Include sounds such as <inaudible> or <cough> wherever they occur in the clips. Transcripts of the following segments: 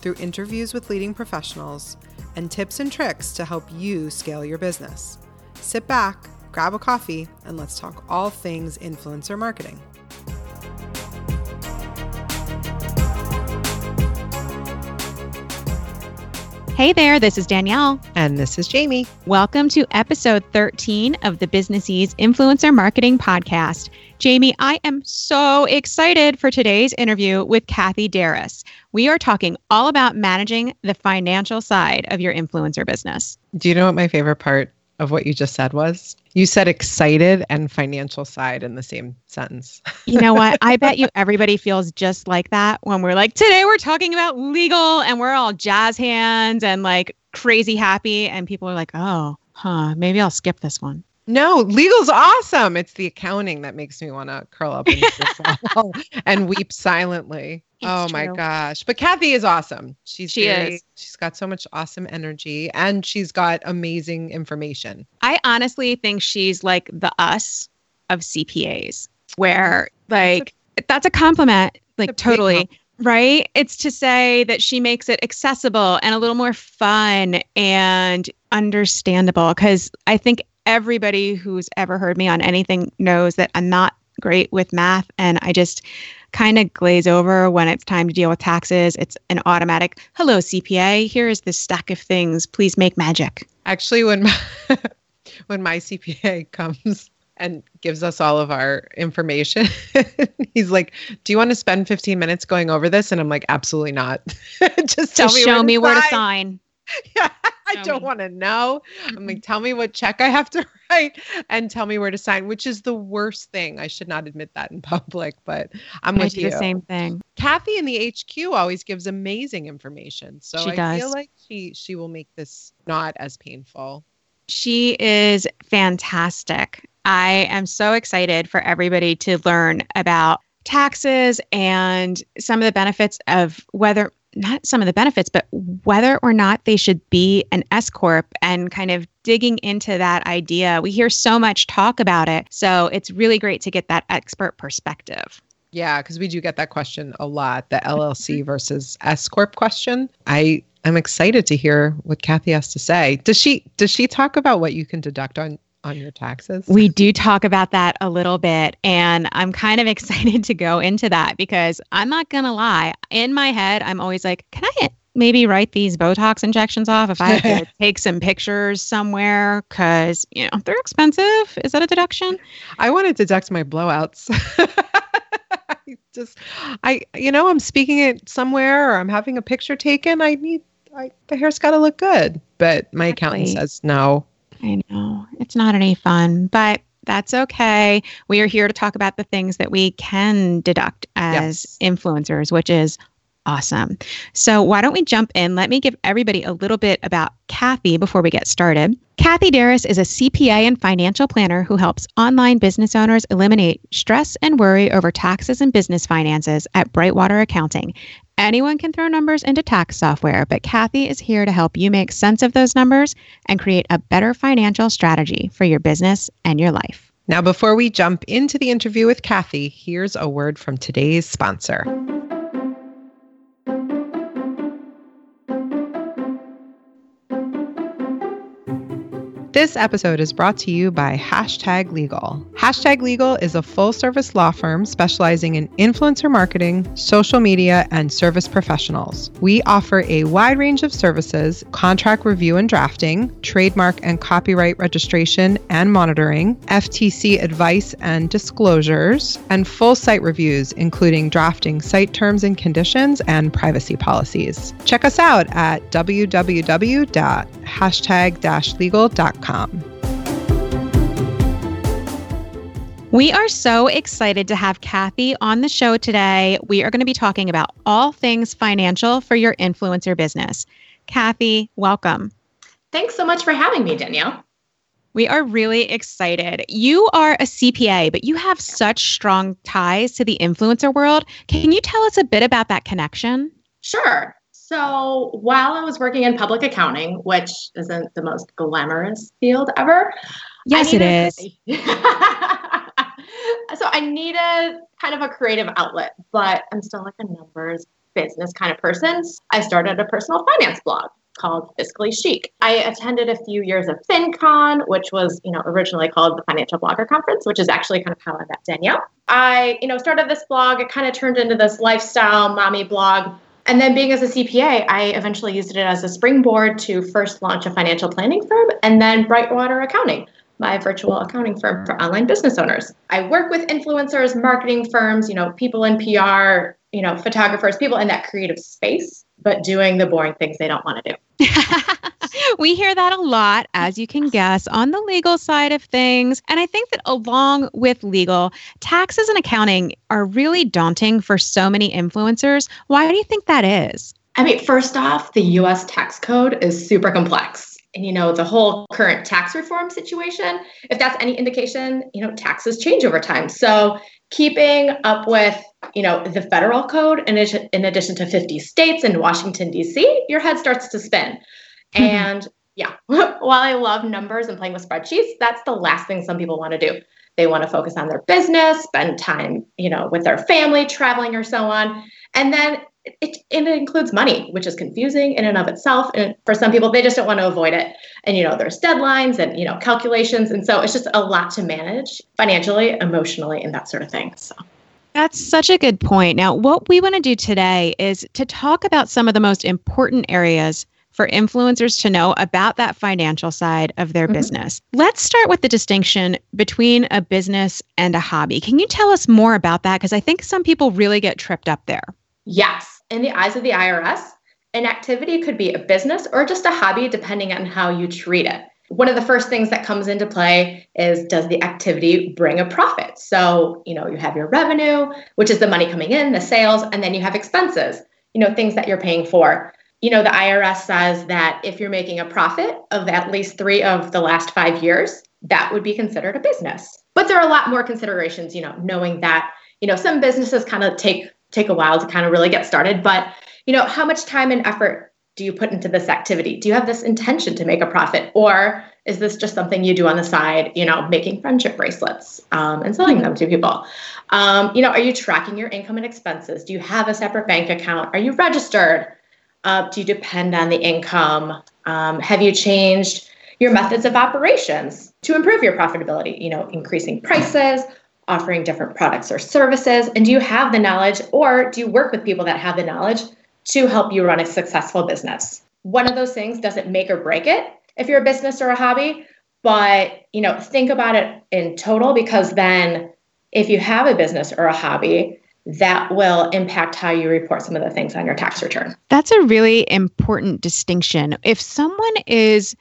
through interviews with leading professionals and tips and tricks to help you scale your business. Sit back, grab a coffee, and let's talk all things influencer marketing. Hey there, this is Danielle. And this is Jamie. Welcome to episode 13 of the Businessese Influencer Marketing Podcast. Jamie, I am so excited for today's interview with Cathy Derus. We are talking all about managing the financial side of your influencer business. Do you know what my favorite part of what you just said was? You said excited and financial side in the same sentence. you know what? I bet you <laughs> everybody feels just like that when we're like, today we're talking about legal and we're all jazz hands and like crazy happy. And people are like, oh, huh, maybe I'll skip this one. No, legal's awesome. It's the accounting that makes me want to curl up <laughs> and weep silently. It's oh my gosh. But Cathy is awesome. She's she very, is. She's got so much awesome energy and she's got amazing information. I honestly think she's like the us of CPAs, where like that's a, that's a compliment, like totally. Right? It's to say that she makes it accessible and a little more fun and understandable. Cause I think everybody who's ever heard me on anything knows that I'm not great with math and I just kind of glaze over when it's time to deal with taxes. It's an automatic, hello, CPA, here is this stack of things. Please make magic. Actually, when my, <laughs> when my CPA comes and gives us all of our information. <laughs> He's like, "Do you want to spend 15 minutes going over this?" And I'm like, "Absolutely not. <laughs> Just tell me show where me where to sign." yeah, I don't want to know. I'm like, tell me what check I have to <laughs> write and tell me where to sign, which is the worst thing. I should not admit that in <laughs> public, but I'm I with do you. The same thing. Cathy in the HQ always gives amazing information, so She I does. feel like she she will make this not as painful. She is fantastic. I am so excited for everybody to learn about taxes and some of the benefits of whether not some of the benefits, but whether or not they should be an S corp and kind of digging into that idea. We hear so much talk about it, so it's really great to get that expert perspective. Yeah, because we do get that question a lot, the mm-hmm. LLC versus S corp question. I am excited to hear what Cathy has to say. Does she does she talk about what you can deduct on on your taxes? We do talk about that a little bit, and I'm kind of <laughs> excited to go into that because I'm not going to lie. In my head, I'm always like, can I maybe write these Botox injections off if I have to <laughs> take some pictures somewhere? Because, you know, they're expensive. Is that a deduction? I want to deduct my blowouts. I <laughs> just, I, you know, I'm speaking it somewhere or I'm having a picture taken. I need, I, the hair's got to look good. But my accountant says no. I know it's not any fun, but that's okay. We are here to talk about the things that we can deduct as Yes. influencers, which is awesome. So, why don't we jump in? Let me give everybody a little bit about Cathy before we get started. Cathy Derus is a CPA and financial planner who helps online business owners eliminate stress and worry over taxes and business finances at Brightwater Accounting. Anyone can throw numbers into tax software, but Cathy is here to help you make sense of those numbers and create a better financial strategy for your business and your life. Now, before we jump into the interview with Cathy, here's a word from today's sponsor. This episode is brought to you by Hashtag Legal. Hashtag Legal is a full service law firm specializing in influencer marketing, social media, and service professionals. We offer a wide range of services contract review and drafting, trademark and copyright registration and monitoring, FTC advice and disclosures, and full site reviews, including drafting site terms and conditions and privacy policies. Check us out at We are so excited to have Cathy on the show today. We are going to be talking about all things financial for your influencer business. Cathy, welcome. Thanks so much for having me, Danielle. We are really excited. You are a CPA, but you have such strong ties to the influencer world. Can you tell us a bit about that connection? Sure. So while I was working in public accounting, which isn't the most glamorous field ever, yes, it is. <laughs> so I needed kind of a creative outlet, but I'm still like a numbers business kind of person. I started a personal finance blog called Fiscally Chic. I attended a few years of FinCon, which was, you know, originally called the Financial Blogger Conference, which is actually kind of how I met Danielle. I, you know, started this blog. It kind of turned into this lifestyle mommy blog and then being as a CPA, I eventually used it as a springboard to first launch a financial planning firm and then Brightwater Accounting, my virtual accounting firm for online business owners. I work with influencers, marketing firms, you know, people in PR, you know, photographers, people in that creative space, but doing the boring things they don't want to do. <laughs> we hear that a lot, as you can guess, on the legal side of things. And I think that along with legal, taxes and accounting are really daunting for so many influencers. Why do you think that is? I mean, first off, the US tax code is super complex. And, you know, the whole current tax reform situation, if that's any indication, you know, taxes change over time. So keeping up with you know the federal code in addition, in addition to 50 states and washington d.c your head starts to spin Mm-hmm. And yeah, <laughs> while I love numbers and playing with spreadsheets, that's the last thing some people want to do. They want to focus on their business, spend time, you know, with their family, traveling or so on. And then it, it includes money, which is confusing in and of itself. And for some people, they just don't want to avoid it. And, you know, there's deadlines and, you know, calculations. And so it's just a lot to manage financially, emotionally, and that sort of thing. So. That's such a good point. Now, what we want to do today is to talk about some of the most important areas for influencers to know about that financial side of their mm-hmm. business. Let's start with the distinction between a business and a hobby. Can you tell us more about that? Because I think some people really get tripped up there. Yes. In the eyes of the IRS, an activity could be a business or just a hobby, depending on how you treat it. One of the first things that comes into play is does the activity bring a profit? So, you know, you have your revenue, which is the money coming in, the sales, and then you have expenses, you know, things that you're paying for you know, the IRS says that if you're making a profit of at least three of the last five years, that would be considered a business. But there are a lot more considerations, you know, knowing that, you know, some businesses kind of take take a while to kind of really get started. But, you know, how much time and effort do you put into this activity? Do you have this intention to make a profit? Or is this just something you do on the side, you know, making friendship bracelets um, and selling them to people? Um, you know, are you tracking your income and expenses? Do you have a separate bank account? Are you registered? Do you depend on the income? Um, have you changed your methods of operations to improve your profitability? You know, increasing prices, offering different products or services? And do you have the knowledge or do you work with people that have the knowledge to help you run a successful business? One of those things doesn't make or break it if you're a business or a hobby, but you know, think about it in total because then if you have a business or a hobby, that will impact how you report some of the things on your tax return. That's a really important distinction. If someone is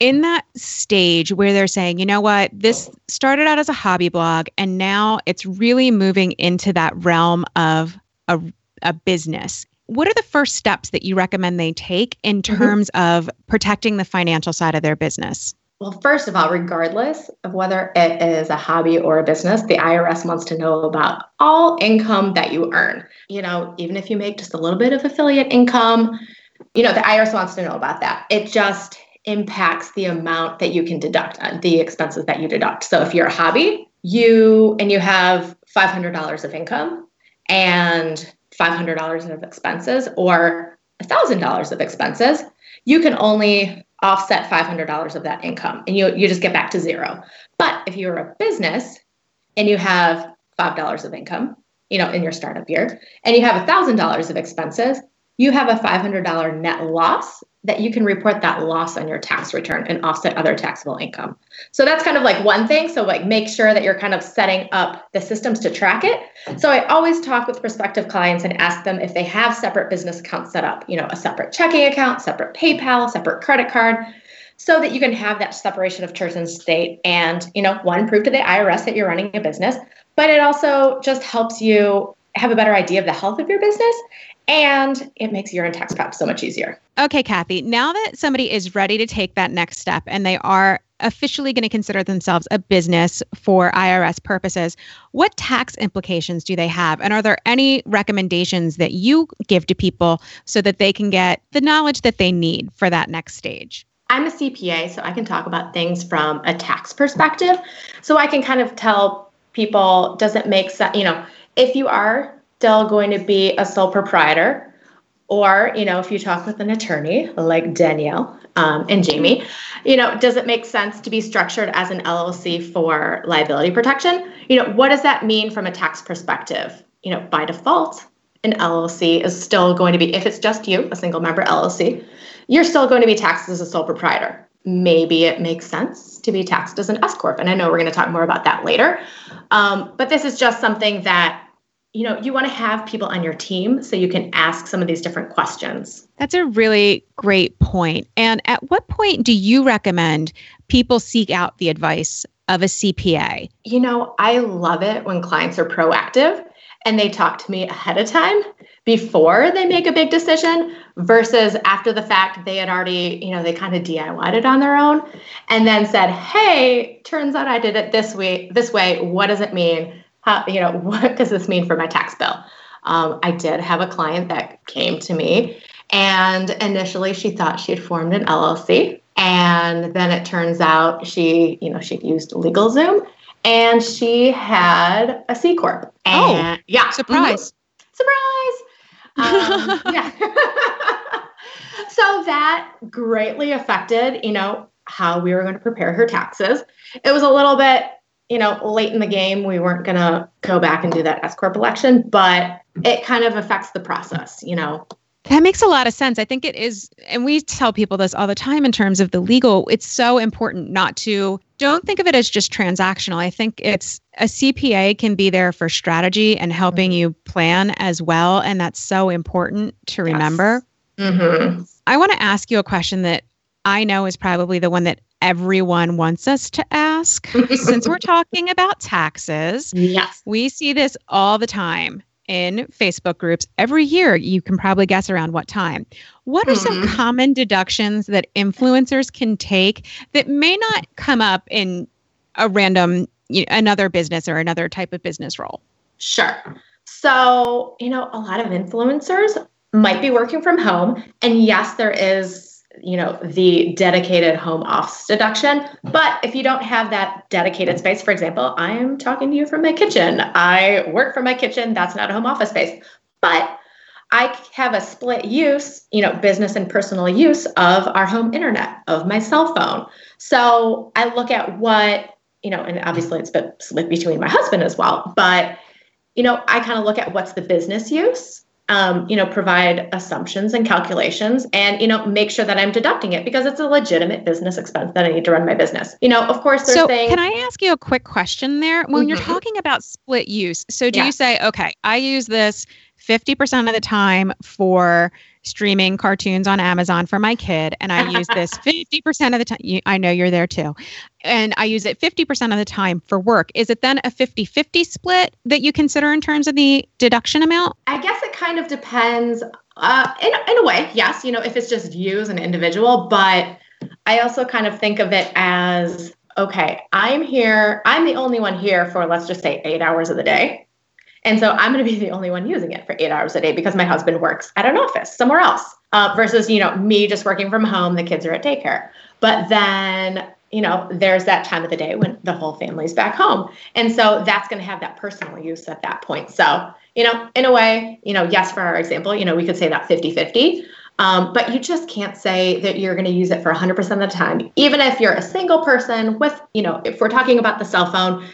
in that stage where they're saying, you know what, this started out as a hobby blog and now it's really moving into that realm of a, a business. What are the first steps that you recommend they take in mm-hmm. terms mm-hmm. of protecting the financial side of their business? Well, first of all, regardless of whether it is a hobby or a business, the IRS wants to know about all income that you earn. You know, even if you make just a little bit of affiliate income, you know, the IRS wants to know about that. It just impacts the amount that you can deduct, uh, the expenses that you deduct. So if you're a hobby, you and you have $500 of income and $500 of expenses or $1,000 of expenses, you can only offset $500 of that income and you, you just get back to zero. But if you're a business and you have $5 of income, you know, in your startup year, and you have $1,000 of expenses, you have a $500 net loss that you can report that loss on your tax return and offset other taxable income. So that's kind of like one thing. So like make sure that you're kind of setting up the systems to track it. So I always talk with prospective clients and ask them if they have separate business accounts set up, you know, a separate checking account, separate PayPal, separate credit card, so that you can have that separation of church and state and, you know, one prove to the IRS that you're running a business, but it also just helps you have a better idea of the health of your business and it makes your own tax prep so much easier. Okay, Cathy, now that somebody is ready to take that next step and they are officially going to consider themselves a business for IRS purposes, what tax implications do they have? And are there any recommendations that you give to people so that they can get the knowledge that they need for that next stage? I'm a CPA, so I can talk about things from a tax perspective. So I can kind of tell people, does it make sense? You know, if you are still going to be a sole proprietor, or you know, if you talk with an attorney like Danielle um, and Jamie, you know, does it make sense to be structured as an LLC for liability protection? You know, what does that mean from a tax perspective? You know, by default, an LLC is still going to be, if it's just you, a single member LLC, you're still going to be taxed as a sole proprietor. Maybe it makes sense to be taxed as an S corp, and I know we're going to talk more about that later. Um, but this is just something that you know you want to have people on your team so you can ask some of these different questions. That's a really great point. And at what point do you recommend people seek out the advice of a CPA? You know, I love it when clients are proactive and they talk to me ahead of time before they make a big decision versus after the fact they had already you know they kind of DIYed it on their own and then said hey turns out I did it this way this way what does it mean how you know <laughs> what does this mean for my tax bill um, I did have a client that came to me and initially she thought she had formed an LLC and then it turns out she you know she used LegalZoom and she had a C corp. Oh, and, oh, yeah, surprise! Mm-hmm. Surprise! Um, <laughs> yeah. <laughs> so that greatly affected, you know, how we were going to prepare her taxes. It was a little bit, you know, late in the game. We weren't going to go back and do that S corp election, but it kind of affects the process, you know. That makes a lot of sense. I think it is, and we tell people this all the time in terms of the legal. It's so important not to, don't think of it as just transactional. I think it's a CPA can be there for strategy and helping mm-hmm. you plan as well. And that's so important to remember. Yes. Mm-hmm. I want to ask you a question that I know is probably the one that everyone wants us to ask. Since we're talking about taxes, yes. we see this all the time in Facebook groups every year. You can probably guess around what time. What are mm-hmm. some common deductions that influencers can take that may not come up in a random you know, another business or another type of business role? Sure. So, you know, a lot of influencers might be working from home and yes, there is you know the dedicated home office deduction. But if you don't have that dedicated space for example i am talking to you from my kitchen. I work from my kitchen. That's not a home office space. But i have a split use you know business and personal use of our home internet of my cell phone. So i look at what you know and obviously it's split between my husband as well. But you know i kind of look at what's the business use um, you know, provide assumptions and calculations and, you know, make sure that I'm deducting it because it's a legitimate business expense that I need to run my business. You know, of course, there's so things. Can I ask you a quick question there? When mm-hmm. you're talking about split use, so do yeah. you say, okay, I use this 50% of the time for streaming cartoons on Amazon for my kid, and I use this <laughs> 50% of the time. I know you're there too. And I use it 50% of the time for work. Is it then a 50 50 split that you consider in terms of the deduction amount? I guess it kind of depends. Uh, in, in a way, yes, you know, if it's just you as an individual, but I also kind of think of it as okay, I'm here, I'm the only one here for, let's just say, eight hours of the day. And so I'm going to be the only one using it for eight hours a day because my husband works at an office somewhere else uh, versus, you know, me just working from home, the kids are at daycare. But then, you know, there's that time of the day when the whole family's back home. And so that's going to have that personal use at that point. So, you know, in a way, you know, yes, for our example, you know, we could say that 50 50. Um, but you just can't say that you're going to use it for 100% of the time. Even if you're a single person with, you know, if we're talking about the cell phone,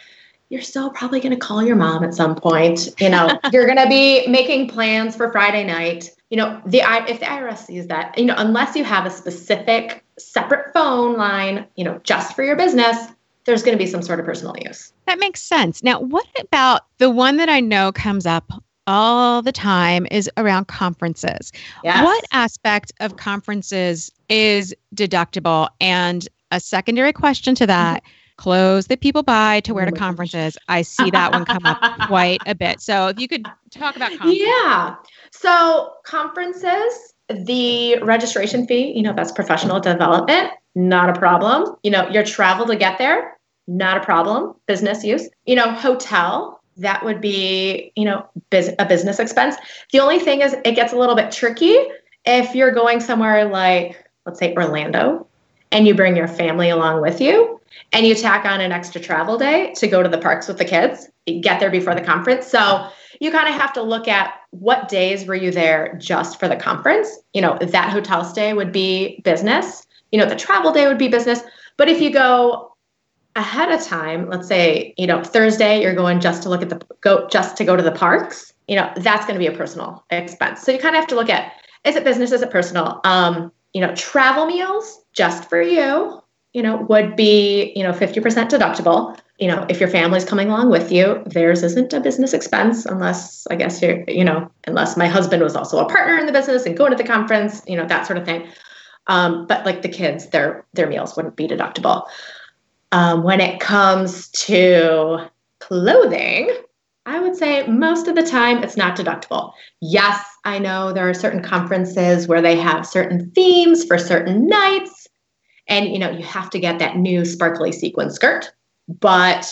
you're still probably going to call your mom at some point. You know, <laughs> you're going to be making plans for Friday night. You know, the if the IRS sees that, you know, unless you have a specific separate phone line, you know, just for your business, there's going to be some sort of personal use. That makes sense. Now, what about the one that I know comes up all the time is around conferences. Yes. What aspect of conferences is deductible? And a secondary question to that mm-hmm clothes that people buy to oh wear to oh conferences. I see that one come up <laughs> quite a bit. So if you could talk about conferences. Yeah. So conferences, the registration fee, you know, that's professional development, not a problem. You know, your travel to get there, not a problem. Business use. You know, hotel, that would be, you know, a business expense. The only thing is it gets a little bit tricky if you're going somewhere like, let's say Orlando, and you bring your family along with you and you tack on an extra travel day to go to the parks with the kids, get there before the conference. So you kind of have to look at what days were you there just for the conference. You know, that hotel stay would be business, you know, the travel day would be business. But if you go ahead of time, let's say, you know, Thursday, you're going just to look at the go just to go to the parks, you know, that's going to be a personal expense. So you kind of have to look at is it business, is it personal? Um, you know, travel meals just for you you know, would be, you know, 50% deductible. You know, if your family's coming along with you, theirs isn't a business expense unless I guess you're, you know, unless my husband was also a partner in the business and going to the conference, you know, that sort of thing. Um, but like the kids, their their meals wouldn't be deductible. Um, when it comes to clothing, I would say most of the time it's not deductible. Yes, I know there are certain conferences where they have certain themes for certain nights and you know, you have to get that new sparkly sequin skirt, but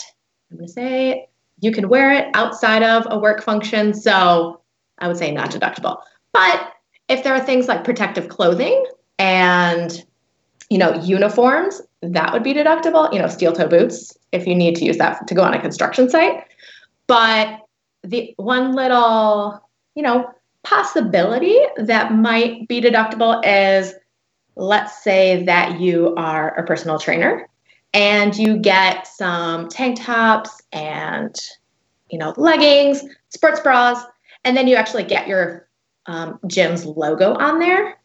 I'm gonna say you can wear it outside of a work function. So I would say not deductible. But if there are things like protective clothing and you know, uniforms, that would be deductible, you know, steel toe boots if you need to use that to go on a construction site. But the one little, you know, possibility that might be deductible is let's say that you are a personal trainer and you get some tank tops and you know leggings sports bras and then you actually get your um, gym's logo on there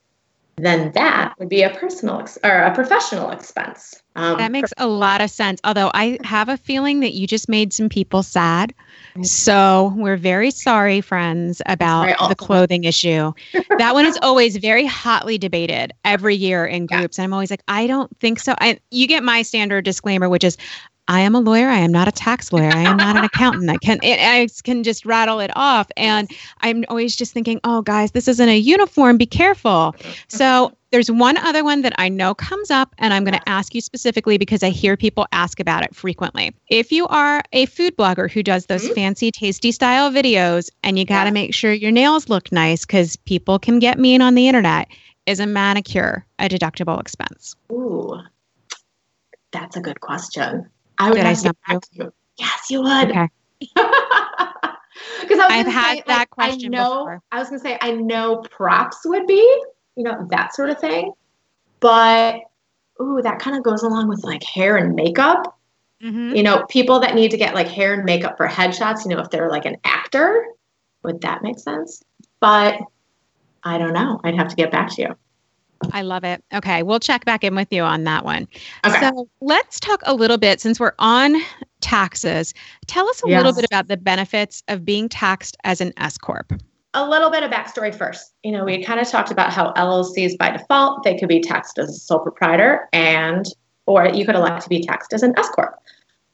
then that would be a personal ex- or a professional expense. Um, that makes a lot of sense. Although I have a feeling that you just made some people sad. So we're very sorry, friends, about the clothing issue. that one is always very hotly debated every year in groups. Yeah. And I'm always like, I don't think so. And you get my standard disclaimer, which is I am a lawyer. I am not a tax lawyer. I am not an <laughs> accountant. I can it, I can just rattle it off. And I'm always just thinking, oh, guys, this isn't a uniform. Be careful. So <laughs> there's one other one that I know comes up, and I'm going to ask you specifically because I hear people ask about it frequently. If you are a food blogger who does those mm-hmm. fancy, tasty style videos, and you got to yeah. make sure your nails look nice because people can get mean on the internet, is a manicure a deductible expense? Ooh, that's a good question. I would Did have I to get you. Yes, you would. Okay. <laughs> Because I've had say, that like, question I know, before. I was gonna say I know props would be, you know, that sort of thing. But ooh, that kind of goes along with like hair and makeup. Mm-hmm. You know, people that need to get like hair and makeup for headshots, you know, if they're like an actor, would that make sense? But I don't know. I'd have to get back to you. I love it. Okay, we'll check back in with you on that one. Okay. So let's talk a little bit since we're on taxes. Tell us a yes. little bit about the benefits of being taxed as an S corp. A little bit of backstory first. You know, we kind of talked about how LLCs by default they could be taxed as a sole proprietor, and or you could elect to be taxed as an S corp.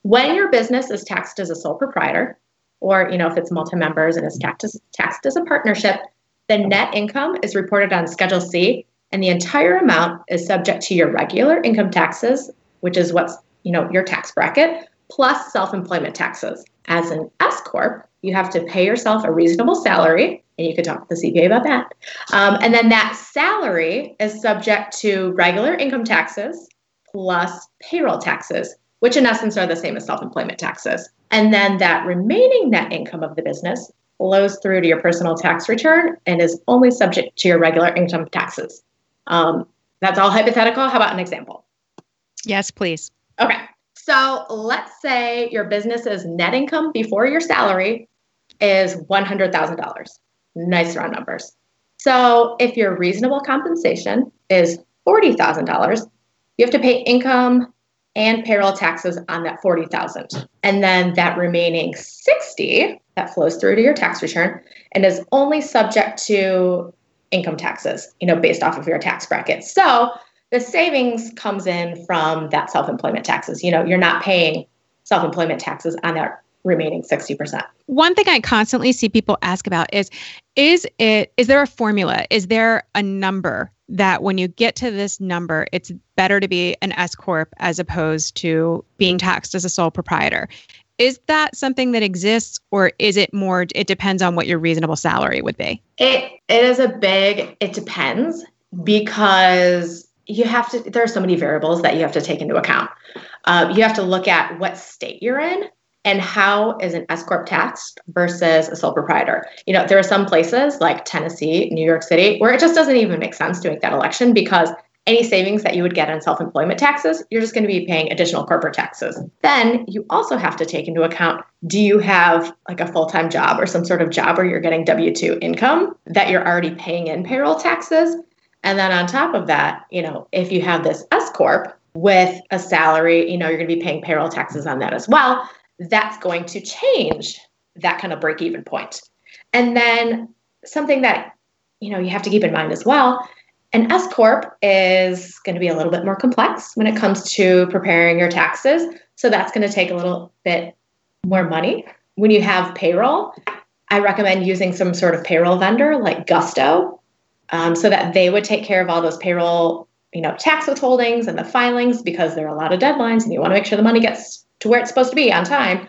When your business is taxed as a sole proprietor, or you know if it's multi-members and is taxed as, taxed as a partnership, the net income is reported on Schedule C and the entire amount is subject to your regular income taxes, which is what's, you know, your tax bracket, plus self-employment taxes. As an S corp, you have to pay yourself a reasonable salary, and you could talk to the CPA about that. Um, and then that salary is subject to regular income taxes plus payroll taxes, which in essence are the same as self-employment taxes. And then that remaining net income of the business flows through to your personal tax return and is only subject to your regular income taxes. Um, that's all hypothetical. How about an example? Yes, please. Okay. So let's say your business's net income before your salary is $100,000. Nice round numbers. So if your reasonable compensation is $40,000, you have to pay income and payroll taxes on that 40,000. And then that remaining 60 that flows through to your tax return and is only subject to income taxes, you know, based off of your tax bracket. So the savings comes in from that self-employment taxes. You know, you're not paying self-employment taxes on that remaining 60%. One thing I constantly see people ask about is is it is there a formula? Is there a number that when you get to this number, it's better to be an S corp as opposed to being taxed as a sole proprietor? Is that something that exists or is it more it depends on what your reasonable salary would be? It it is a big it depends because you have to there are so many variables that you have to take into account. Um, you have to look at what state you're in and how is an S corp taxed versus a sole proprietor. You know, there are some places like Tennessee, New York City, where it just doesn't even make sense to make that election because any savings that you would get on self employment taxes, you're just going to be paying additional corporate taxes. Then you also have to take into account do you have like a full time job or some sort of job where you're getting W 2 income that you're already paying in payroll taxes? And then on top of that, you know, if you have this S Corp with a salary, you know, you're going to be paying payroll taxes on that as well. That's going to change that kind of break even point. And then something that, you know, you have to keep in mind as well an S Corp is going to be a little bit more complex when it comes to preparing your taxes. So that's going to take a little bit more money. When you have payroll, I recommend using some sort of payroll vendor like Gusto um, so that they would take care of all those payroll, you know, tax withholdings and the filings because there are a lot of deadlines and you want to make sure the money gets to where it's supposed to be on time.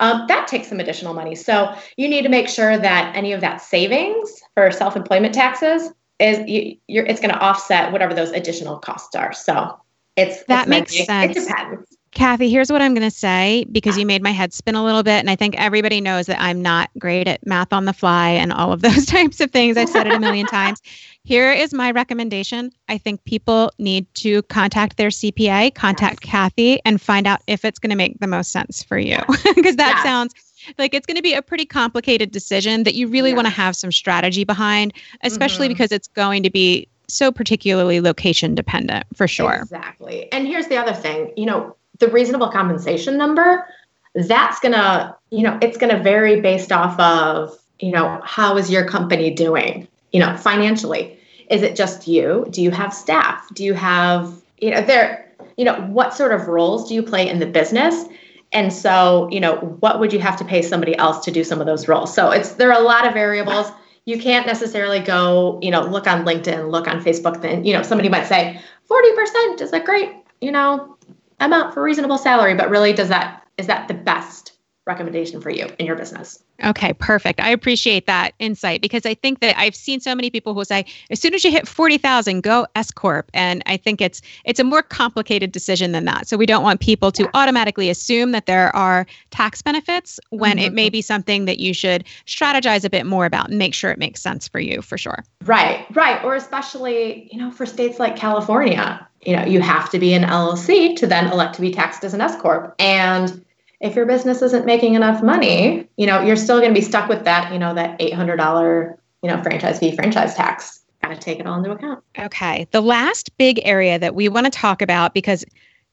Um, that takes some additional money. So you need to make sure that any of that savings for self-employment taxes is you, you're it's going to offset whatever those additional costs are. So it's that it's makes sense. It depends. Cathy, here's what I'm going to say because you made my head spin a little bit. And I think everybody knows that I'm not great at math on the fly and all of <laughs> those types of things. I've said it a million <laughs> times. Here is my recommendation. I think people need to contact their CPA, contact yes. Cathy, and find out if it's going to make the most sense for you. <laughs> Because that yes. sounds like it's going to be a pretty complicated decision that you really yeah. want to have some strategy behind, especially mm-hmm. because it's going to be so particularly location dependent for sure. Exactly. And here's the other thing, you know, the reasonable compensation number, that's going to, you know, it's going to vary based off of, you know, how is your company doing, you know, financially? Is it just you? Do you have staff? Do you have, you know, there, you know, what sort of roles do you play in the business? And so, you know, what would you have to pay somebody else to do some of those roles? So it's there are a lot of variables. You can't necessarily go, you know, look on LinkedIn, look on Facebook. Then, you know, somebody might say 40% is a great, you know, amount for reasonable salary, but really does that is that the best recommendation for you in your business? Okay, perfect. I appreciate that insight because I think that I've seen so many people who say, as soon as you hit 40,000, go S corp, and I think it's it's a more complicated decision than that. So we don't want people to automatically assume that there are tax benefits when mm-hmm. it may be something that you should strategize a bit more about and make sure it makes sense for you for sure. Right, right, or especially you know for states like California, you know you have to be an LLC to then elect to be taxed as an S corp, and if your business isn't making enough money, you know, you're still going to be stuck with that, you know, that $800, you know, franchise fee, franchise tax. Got to take it all into account. Okay. The last big area that we want to talk about because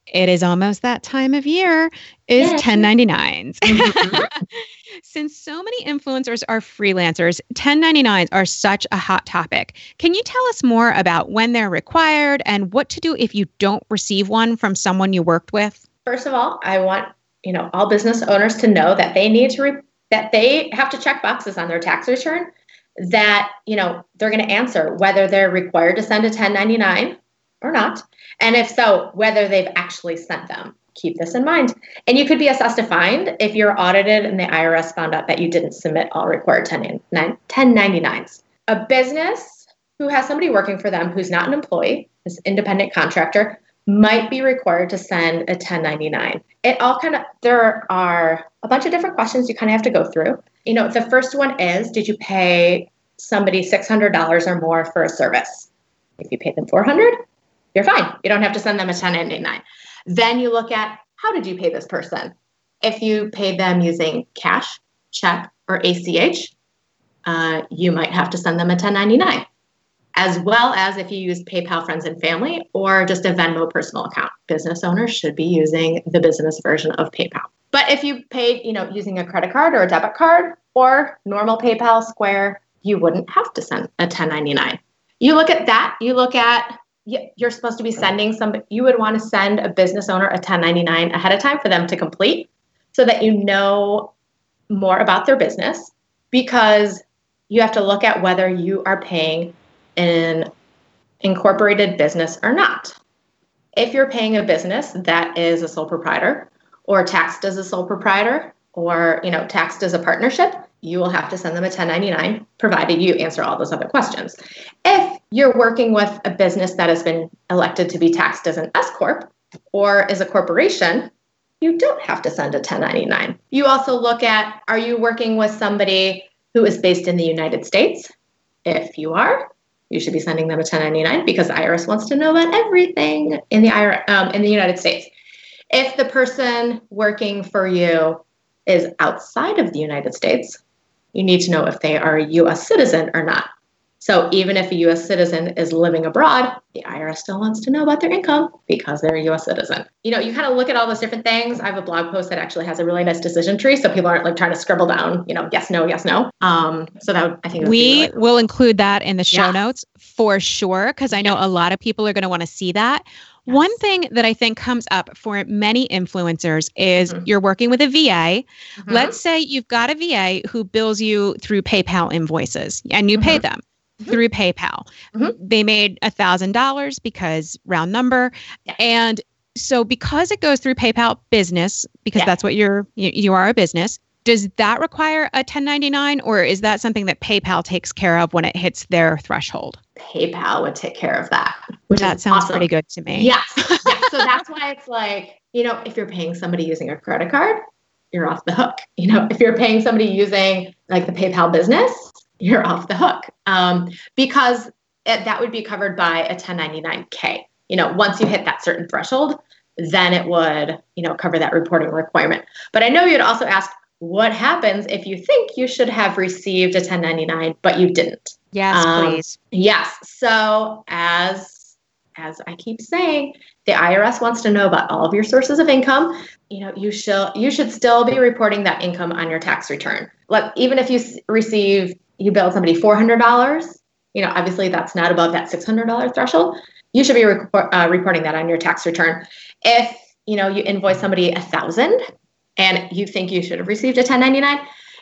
it is almost that time of year is yeah. 1099s. <laughs> Mm-hmm. Since so many influencers are freelancers, 1099s are such a hot topic. Can you tell us more about when they're required and what to do if you don't receive one from someone you worked with? First of all, I want you know all business owners to know that they need to re- that they have to check boxes on their tax return that you know they're going to answer whether they're required to send a 1099 or not. And if so whether they've actually sent them. Keep this in mind. And you could be assessed a fine if you're audited and the irs found out that you didn't submit all required 1099s a business who has somebody working for them who's not an employee this independent contractor might be required to send a 1099. It all kind of, there are a bunch of different questions you kind of have to go through. You know, the first one is Did you pay somebody $600 or more for a service? If you pay them 400, you're fine. You don't have to send them a 1099. Then you look at how did you pay this person? If you paid them using cash, check, or ACH, uh, you might have to send them a 1099 as well as if you use PayPal Friends and Family or just a Venmo personal account. Business owners should be using the business version of PayPal. But if you paid, you know, using a credit card or a debit card or normal PayPal, Square, you wouldn't have to send a 1099. You look at that, you look at you're supposed to be sending some you would want to send a business owner a 1099 ahead of time for them to complete so that you know more about their business because you have to look at whether you are paying an incorporated business or not. If you're paying a business that is a sole proprietor or taxed as a sole proprietor or you know taxed as a partnership, you will have to send them a 1099 provided you answer all those other questions. If you're working with a business that has been elected to be taxed as an S corp or as a corporation, you don't have to send a 1099. You also look at are you working with somebody who is based in the United States? If you are, you should be sending them a 1099 because the IRS wants to know about everything in the IRS, um, in the United States. If the person working for you is outside of the United States, you need to know if they are a U.S. citizen or not. So even if a US citizen is living abroad, the IRS still wants to know about their income because they're a US citizen. You know, you kind of look at all those different things. I have a blog post that actually has a really nice decision tree so people aren't like trying to scribble down, you know, yes, no, yes, no. Um, so that would, I think we really cool. will include that in the show yeah. notes for sure because I know a lot of people are going to want to see that. Yes. One thing that I think comes up for many influencers is mm-hmm. you're working with a VA. Mm-hmm. Let's say you've got a VA who bills you through PayPal invoices and you mm-hmm. pay them mm-hmm. through PayPal. Mm-hmm. They made a thousand dollars because round number, yeah. and so because it goes through PayPal Business, because yeah. that's what you're you, you are a business. Does that require a 1099 or is that something that PayPal takes care of when it hits their threshold? PayPal would take care of that. Which that sounds awesome. pretty good to me. Yes. yes. So <laughs> that's why it's like, you know, if you're paying somebody using a credit card, you're off the hook. You know, if you're paying somebody using like the PayPal business, you're off the hook um, because it, that would be covered by a 1099K. You know, once you hit that certain threshold, then it would, you know, cover that reporting requirement. But I know you'd also ask, what happens if you think you should have received a 1099 but you didn't? Yes, um, please. Yes. So as as I keep saying, the IRS wants to know about all of your sources of income. You know, you should you should still be reporting that income on your tax return. Like even if you receive you bill somebody $400, you know, obviously that's not above that $600 threshold. You should be report, uh, reporting that on your tax return. If, you know, you invoice somebody a thousand and you think you should have received a 1099,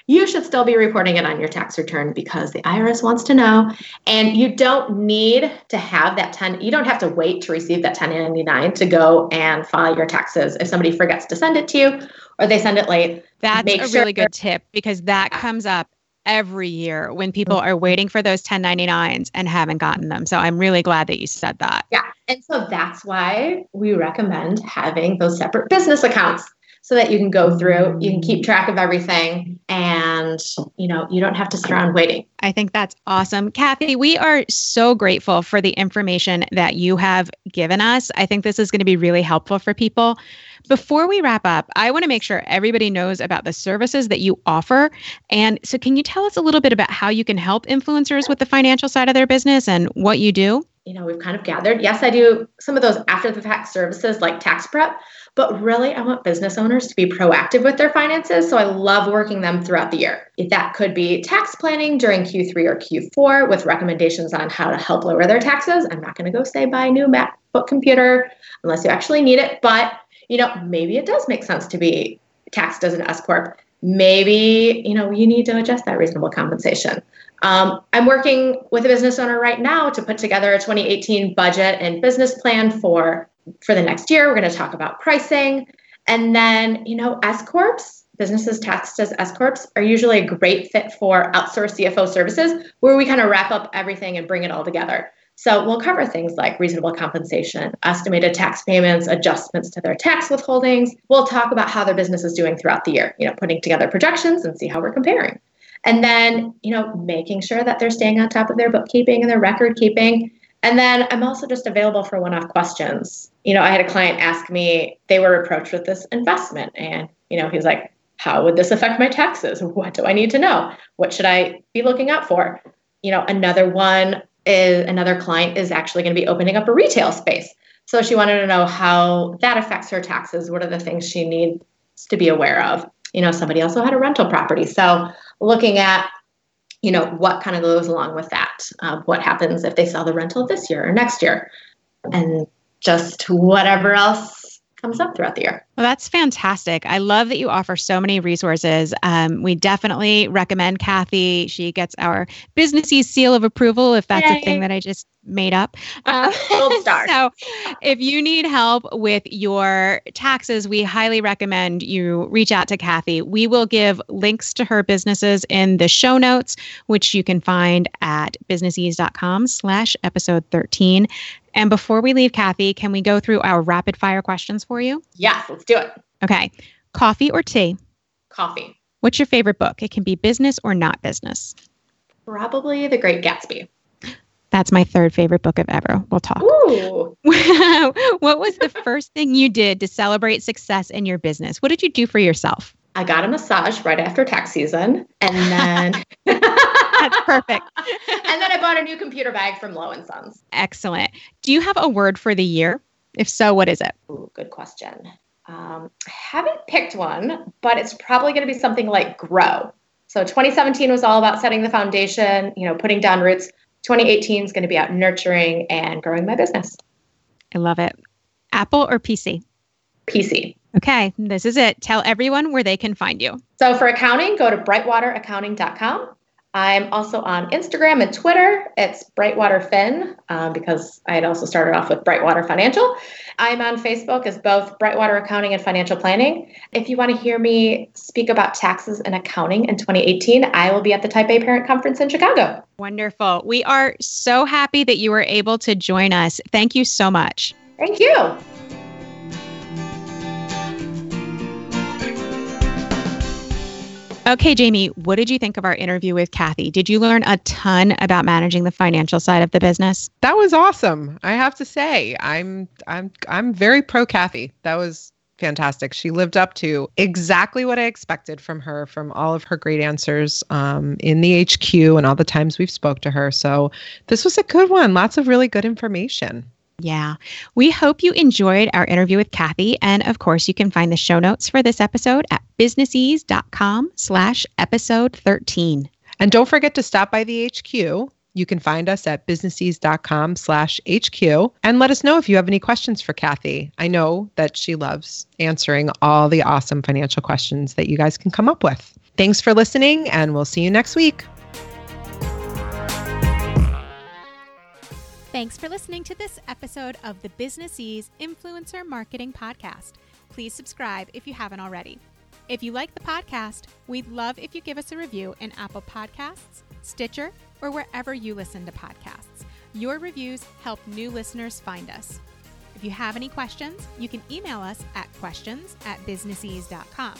you should still be reporting it on your tax return because the IRS wants to know. And you don't need to have that 10, you don't have to wait to receive that 1099 to go and file your taxes. If somebody forgets to send it to you or they send it late, that's a sure really good tip because that comes up every year when people mm-hmm. are waiting for those 1099s and haven't gotten them. So I'm really glad that you said that. Yeah. And so that's why we recommend having those separate business accounts so that you can go through, you can keep track of everything and, you know, you don't have to sit around waiting. I think that's awesome. Cathy, we are so grateful for the information that you have given us. I think this is going to be really helpful for people. Before we wrap up, I want to make sure everybody knows about the services that you offer. And so, can you tell us a little bit about how you can help influencers with the financial side of their business and what you do? You know, we've kind of gathered. Yes, I do some of those after the fact services like tax prep, but really, I want business owners to be proactive with their finances. So I love working them throughout the year. If that could be tax planning during Q3 or Q4 with recommendations on how to help lower their taxes. I'm not going to go say buy a new MacBook computer unless you actually need it, but you know, maybe it does make sense to be taxed as an S corp. Maybe you know you need to adjust that reasonable compensation. Um, I'm working with a business owner right now to put together a 2018 budget and business plan for for the next year. We're going to talk about pricing, and then you know S corps businesses taxed as S corps are usually a great fit for outsourced CFO services, where we kind of wrap up everything and bring it all together. So we'll cover things like reasonable compensation, estimated tax payments, adjustments to their tax withholdings. We'll talk about how their business is doing throughout the year, you know, putting together projections and see how we're comparing. And then, you know, making sure that they're staying on top of their bookkeeping and their record keeping. And then I'm also just available for one off questions. You know, I had a client ask me, they were approached with this investment, and, you know, he's like, how would this affect my taxes? What do I need to know? What should I be looking out for? You know, another one is another client is actually going to be opening up a retail space. So she wanted to know how that affects her taxes. What are the things she needs to be aware of? You know, somebody also had a rental property. So looking at, you know, what kind of goes along with that. Uh, what happens if they sell the rental this year or next year? And just whatever else comes up throughout the year. Well, that's fantastic. I love that you offer so many resources. Um, we definitely recommend Cathy. She gets our Businessese seal of approval if that's Yay. a thing that I just made up. Uh, Gold <laughs> star. so, if you need help with your taxes, we highly recommend you reach out to Cathy. We will give links to her businesses in the show notes, which you can find at businessese.com slash episode 13. And before we leave, Cathy, can we go through our rapid fire questions for you? Yes, let's do it. Okay. Coffee or tea? Coffee. What's your favorite book? It can be business or not business. Probably The Great Gatsby. That's my third favorite book of ever. We'll talk. Ooh. <laughs> what was the first thing you did to celebrate success in your business? What did you do for yourself? I got a massage right after tax season. And then <laughs> <laughs> That's perfect. and then I bought a new computer bag from Lo & Sons. Excellent. Do you have a word for the year? If so, what is it? Ooh, good question. Um, I haven't picked one, but it's probably going to be something like grow. So 2017 was all about setting the foundation, you know, putting down roots. 2018 is going to be out nurturing and growing my business. I love it. Apple or PC? PC. Okay, this is it. Tell everyone where they can find you. So for accounting, go to brightwateraccounting.com. I'm also on Instagram and Twitter. It's Brightwater Fin um, because I had also started off with Brightwater Financial. I'm on Facebook as both Brightwater Accounting and Financial Planning. If you want to hear me speak about taxes and accounting in 2018, I will be at the Type A Parent Conference in Chicago. Wonderful. We are so happy that you were able to join us. Thank you so much. Thank you. Okay, Jamie, what did you think of our interview with Cathy? Did you learn a ton about managing the financial side of the business? That was awesome. I have to say, I'm I'm I'm very pro Cathy. That was fantastic. She lived up to exactly what I expected from her, from all of her great answers um, in the HQ and all the times we've spoke to her. So this was a good one. Lots of really good information. Yeah. We hope you enjoyed our interview with Cathy. And of course, you can find the show notes for this episode at businessese.com slash episode 13. And don't forget to stop by the HQ. You can find us at businessese.com slash HQ and let us know if you have any questions for Cathy. I know that she loves answering all the awesome financial questions that you guys can come up with. Thanks for listening, and we'll see you next week. Thanks for listening to this episode of the Businessese Influencer Marketing Podcast. Please subscribe if you haven't already. If you like the podcast, we'd love if you give us a review in Apple Podcasts, Stitcher, or wherever you listen to podcasts. Your reviews help new listeners find us. If you have any questions, you can email us at questions at businessese.com.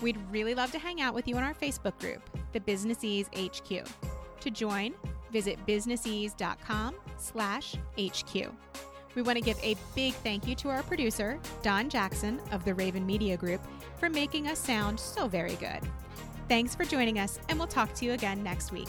We'd really love to hang out with you in our Facebook group, the Businessese HQ. To join, visit businessese.com slash HQ. We want to give a big thank you to our producer, Don Jackson of the Raven Media Group, for making us sound so very good. Thanks for joining us, and we'll talk to you again next week.